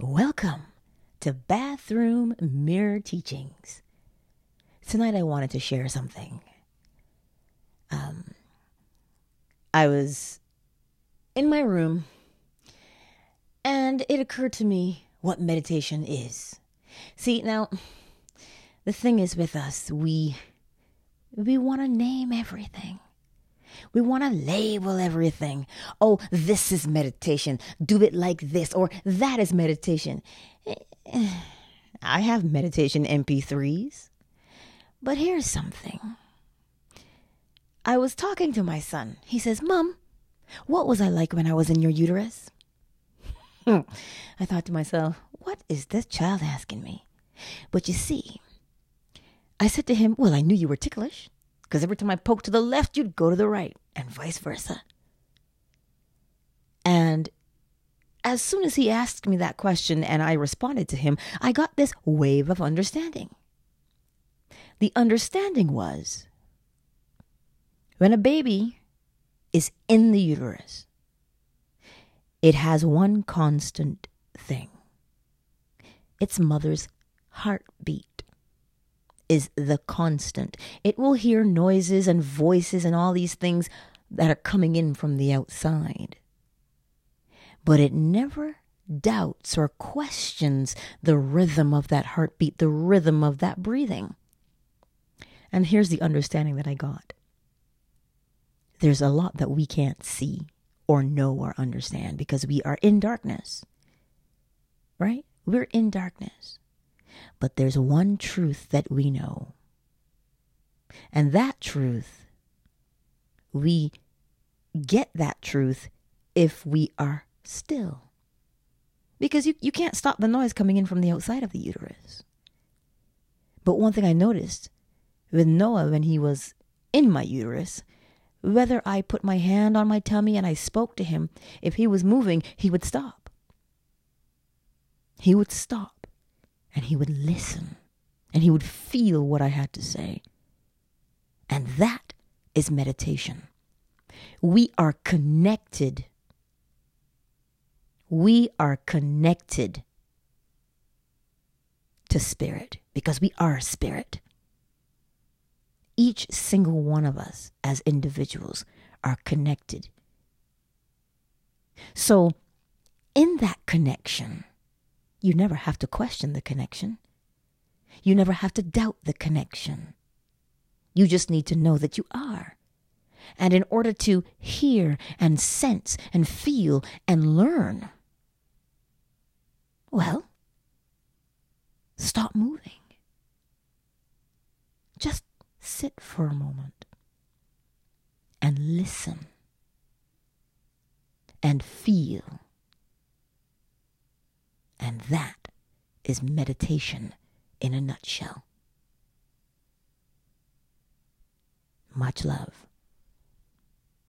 Welcome to Bathroom Mirror Teachings. Tonight I wanted to share something. Um, I was in my room and it occurred to me what meditation is. See, now, the thing is with us, we we want to name everything. We want to label everything. Oh, this is meditation. Do it like this, or that is meditation. I have meditation MP3s. But here's something. I was talking to my son. He says, Mom, what was I like when I was in your uterus? I thought to myself, what is this child asking me? But you see, I said to him, Well, I knew you were ticklish because every time I poked to the left, you'd go to the right, and vice versa. And as soon as he asked me that question and I responded to him, I got this wave of understanding. The understanding was when a baby is in the uterus, it has one constant thing its mother's heartbeat is the constant. It will hear noises and voices and all these things that are coming in from the outside. But it never doubts or questions the rhythm of that heartbeat, the rhythm of that breathing. And here's the understanding that I got there's a lot that we can't see or know or understand because we are in darkness. Right? We're in darkness. But there's one truth that we know. And that truth, we get that truth if we are still. Because you, you can't stop the noise coming in from the outside of the uterus. But one thing I noticed with Noah when he was in my uterus, whether I put my hand on my tummy and I spoke to him, if he was moving, he would stop. He would stop and he would listen and he would feel what I had to say. And that is meditation. We are connected. We are connected to spirit because we are spirit. Each single one of us as individuals are connected. So, in that connection, you never have to question the connection. You never have to doubt the connection. You just need to know that you are. And in order to hear and sense and feel and learn, well, stop moving. Just sit for a moment and listen and feel and that is meditation in a nutshell. Much love.